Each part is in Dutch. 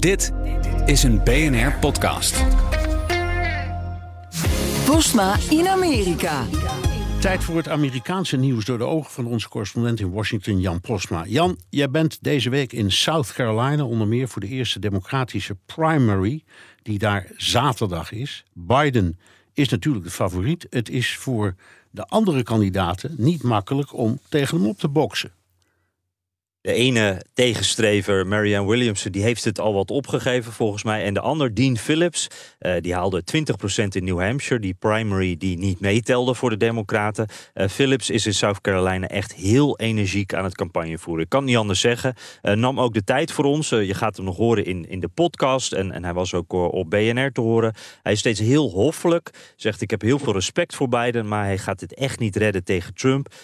Dit is een BNR podcast. Postma in Amerika. Tijd voor het Amerikaanse nieuws door de ogen van onze correspondent in Washington, Jan Posma. Jan, jij bent deze week in South Carolina, onder meer voor de eerste democratische primary, die daar zaterdag is. Biden is natuurlijk de favoriet. Het is voor de andere kandidaten niet makkelijk om tegen hem op te boksen. De ene tegenstrever, Marianne Williamson, die heeft het al wat opgegeven volgens mij. En de ander, Dean Phillips, eh, die haalde 20% in New Hampshire. Die primary die niet meetelde voor de Democraten. Eh, Phillips is in South Carolina echt heel energiek aan het campagne voeren. Ik kan niet anders zeggen. Eh, nam ook de tijd voor ons. Je gaat hem nog horen in, in de podcast. En, en hij was ook op BNR te horen. Hij is steeds heel hoffelijk. Zegt ik heb heel veel respect voor Biden. Maar hij gaat dit echt niet redden tegen Trump.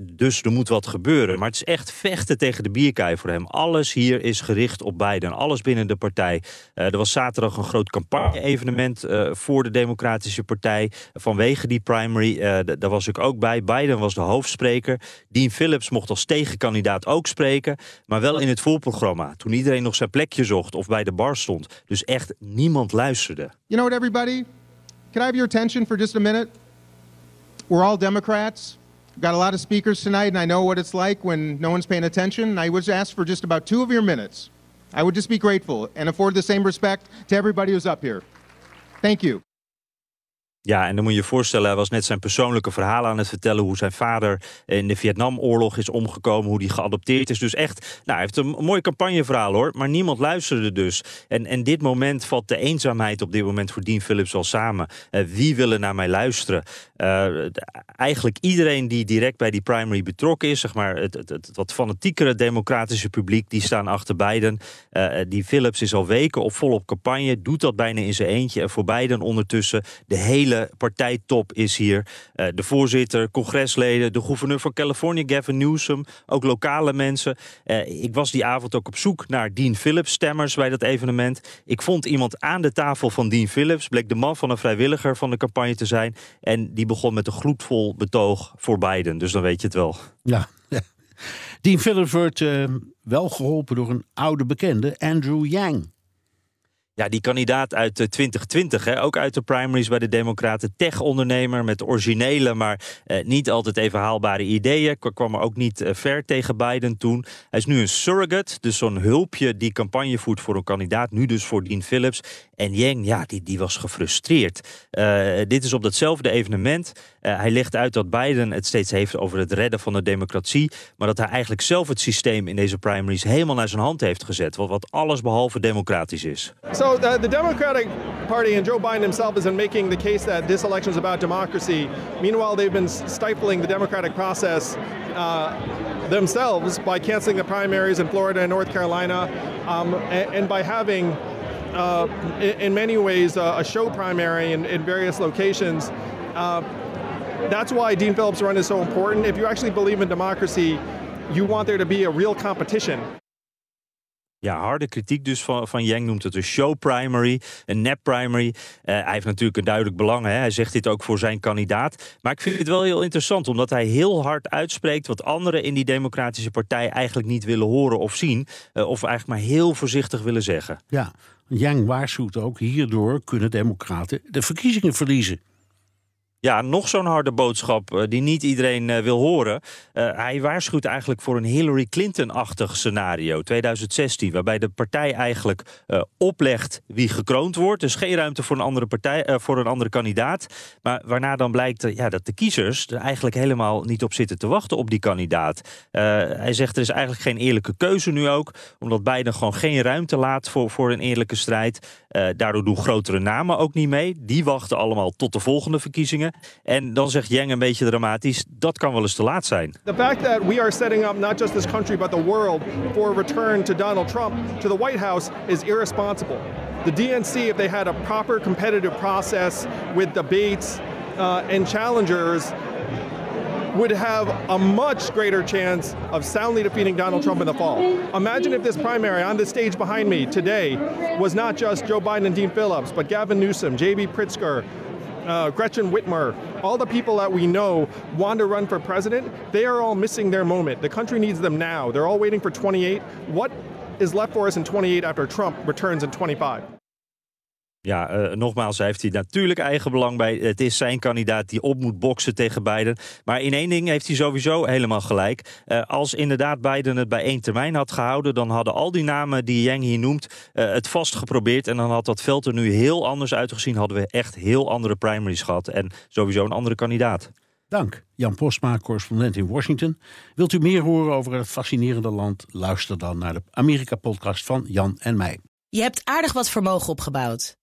Dus er moet wat gebeuren. Maar het is echt vechten tegen de bierkaai voor hem. Alles hier is gericht op Biden. Alles binnen de partij. Eh, er was zaterdag een groot campagne-evenement eh, voor de Democratische Partij. Vanwege die primary. eh, daar was ik ook bij. Biden was de hoofdspreker. Dean Phillips mocht als tegenkandidaat ook spreken. Maar wel in het voorprogramma. Toen iedereen nog zijn plekje zocht of bij de bar stond. Dus echt niemand luisterde. You know what, everybody? Can I have your attention for just a minute? We're all Democrats. Got a lot of speakers tonight, and I know what it's like when no one's paying attention. I would ask for just about two of your minutes. I would just be grateful and afford the same respect to everybody who's up here. Thank you. Ja, en dan moet je je voorstellen, hij was net zijn persoonlijke verhaal aan het vertellen. Hoe zijn vader in de Vietnamoorlog is omgekomen, hoe die geadopteerd is. Dus echt, nou, hij heeft een mooi campagneverhaal hoor. Maar niemand luisterde dus. En, en dit moment valt de eenzaamheid op dit moment voor Dean Phillips wel samen. Eh, wie willen naar mij luisteren? Eh, eigenlijk iedereen die direct bij die primary betrokken is, zeg maar, het, het, het wat fanatiekere democratische publiek, die staan achter Biden. Eh, die Phillips is al weken op volop campagne, doet dat bijna in zijn eentje. En voor Biden ondertussen de hele partijtop is hier. Eh, de voorzitter, congresleden, de gouverneur van Californië, Gavin Newsom, ook lokale mensen. Eh, ik was die avond ook op zoek naar Dean Phillips stemmers bij dat evenement. Ik vond iemand aan de tafel van Dean Phillips, bleek de man van een vrijwilliger van de campagne te zijn. En die begon met een gloedvol betoog voor Biden. Dus dan weet je het wel. Ja. Dean Phillips wordt eh, wel geholpen door een oude bekende, Andrew Yang. Ja, die kandidaat uit eh, 2020, hè, ook uit de primaries bij de Democraten. Tech-ondernemer met originele, maar eh, niet altijd even haalbare ideeën. Kwam er ook niet eh, ver tegen Biden toen. Hij is nu een surrogate, dus zo'n hulpje die campagne voert voor een kandidaat. Nu dus voor Dean Phillips. En Yang, ja, die, die was gefrustreerd. Eh, dit is op datzelfde evenement. Eh, hij legt uit dat Biden het steeds heeft over het redden van de democratie. Maar dat hij eigenlijk zelf het systeem in deze primaries helemaal naar zijn hand heeft gezet. Wat, alles behalve democratisch is. The, the Democratic Party and Joe Biden himself is in making the case that this election is about democracy. Meanwhile, they've been stifling the democratic process uh, themselves by canceling the primaries in Florida and North Carolina, um, and, and by having. Uh, in, in many ways, uh, a show primary in, in various locations. Uh, that's why Dean Phillips' run is so important. If you actually believe in democracy, you want there to be a real competition. Ja, harde kritiek dus van, van Yang noemt het een show primary, een nep primary. Eh, hij heeft natuurlijk een duidelijk belang. Hè? Hij zegt dit ook voor zijn kandidaat. Maar ik vind het wel heel interessant, omdat hij heel hard uitspreekt wat anderen in die Democratische Partij eigenlijk niet willen horen of zien. eh, of eigenlijk maar heel voorzichtig willen zeggen. Ja, Yang waarschuwt ook, hierdoor kunnen democraten de verkiezingen verliezen. Ja, nog zo'n harde boodschap eh, die niet iedereen eh, wil horen. Eh, hij waarschuwt eigenlijk voor een Hillary Clinton-achtig scenario, 2016, waarbij de partij eigenlijk oplegt wie gekroond wordt. Dus geen ruimte voor een andere partij, voor een andere kandidaat. Maar waarna dan blijkt ja, dat de kiezers er eigenlijk helemaal niet op zitten te wachten op die kandidaat. Hij zegt er is eigenlijk geen eerlijke keuze nu ook, omdat Biden gewoon geen ruimte laat voor, voor een eerlijke strijd. Daardoor doen grotere namen ook niet mee. Die wachten allemaal tot de volgende verkiezingen. En dan zegt een beetje dramatisch, dat kan wel eens te laat zijn. The fact that we are setting up not just this country but the world for a return to Donald Trump to the White House is irresponsible. The DNC, if they had a proper competitive process with debates uh, and challengers, would have a much greater chance of soundly defeating Donald Trump in the fall. Imagine if this primary on the stage behind me today was not just Joe Biden and Dean Phillips, but Gavin Newsom, J.B. Pritzker, uh, Gretchen Whitmer, all the people that we know want to run for president, they are all missing their moment. The country needs them now. They're all waiting for 28. What is left for us in 28 after Trump returns in 25? Ja, uh, nogmaals, hij heeft hij natuurlijk eigen belang bij. Het is zijn kandidaat die op moet boksen tegen Biden. Maar in één ding heeft hij sowieso helemaal gelijk. Uh, als inderdaad Biden het bij één termijn had gehouden... dan hadden al die namen die Yang hier noemt uh, het vast geprobeerd... en dan had dat veld er nu heel anders uitgezien. Hadden we echt heel andere primaries gehad. En sowieso een andere kandidaat. Dank, Jan Postma, correspondent in Washington. Wilt u meer horen over het fascinerende land? Luister dan naar de Amerika-podcast van Jan en mij. Je hebt aardig wat vermogen opgebouwd.